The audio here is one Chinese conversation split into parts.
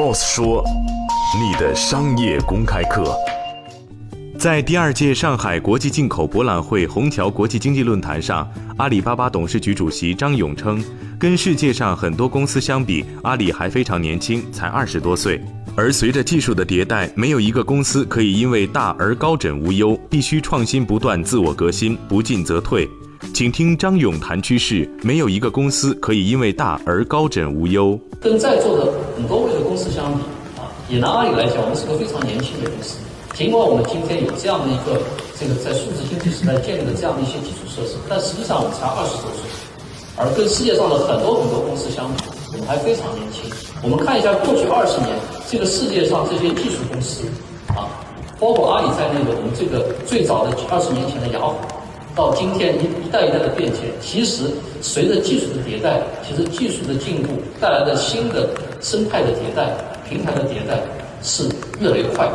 ，Boss 说，你的商业公开课。在第二届上海国际进口博览会虹桥国际经济论坛上，阿里巴巴董事局主席张勇称，跟世界上很多公司相比，阿里还非常年轻，才二十多岁。而随着技术的迭代，没有一个公司可以因为大而高枕无忧，必须创新不断，自我革新，不进则退。请听张勇谈趋势，没有一个公司可以因为大而高枕无忧。跟在座的很多位的公司相比，啊，也拿阿里来讲，我们是个非常年轻的公司。尽管我们今天有这样的一个这个在数字经济时代建立的这样的一些基础设施，但实际上我们才二十多岁，而跟世界上的很多很多公司相比，我们还非常年轻。我们看一下过去二十年，这个世界上这些技术公司，啊，包括阿里在内的我们这个最早的二十年前的雅虎，到今天一一代一代的变迁，其实随着技术的迭代，其实技术的进步带来的新的生态的迭代、平台的迭代是越来越快。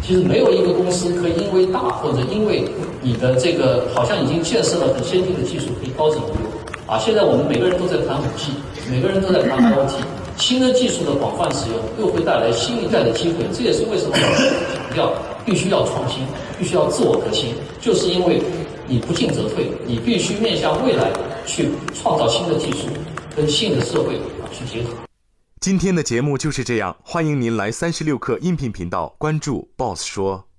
其实没有一个公司可以因为大或者因为你的这个好像已经建设了很先进的技术可以高枕无忧啊！现在我们每个人都在谈五 G，每个人都在谈 IoT，新的技术的广泛使用又会带来新一代的机会。这也是为什么我强调必须要创新，必须要自我革新，就是因为你不进则退，你必须面向未来去创造新的技术，跟新的社会去结合。今天的节目就是这样，欢迎您来三十六课音频频道关注 Boss 说。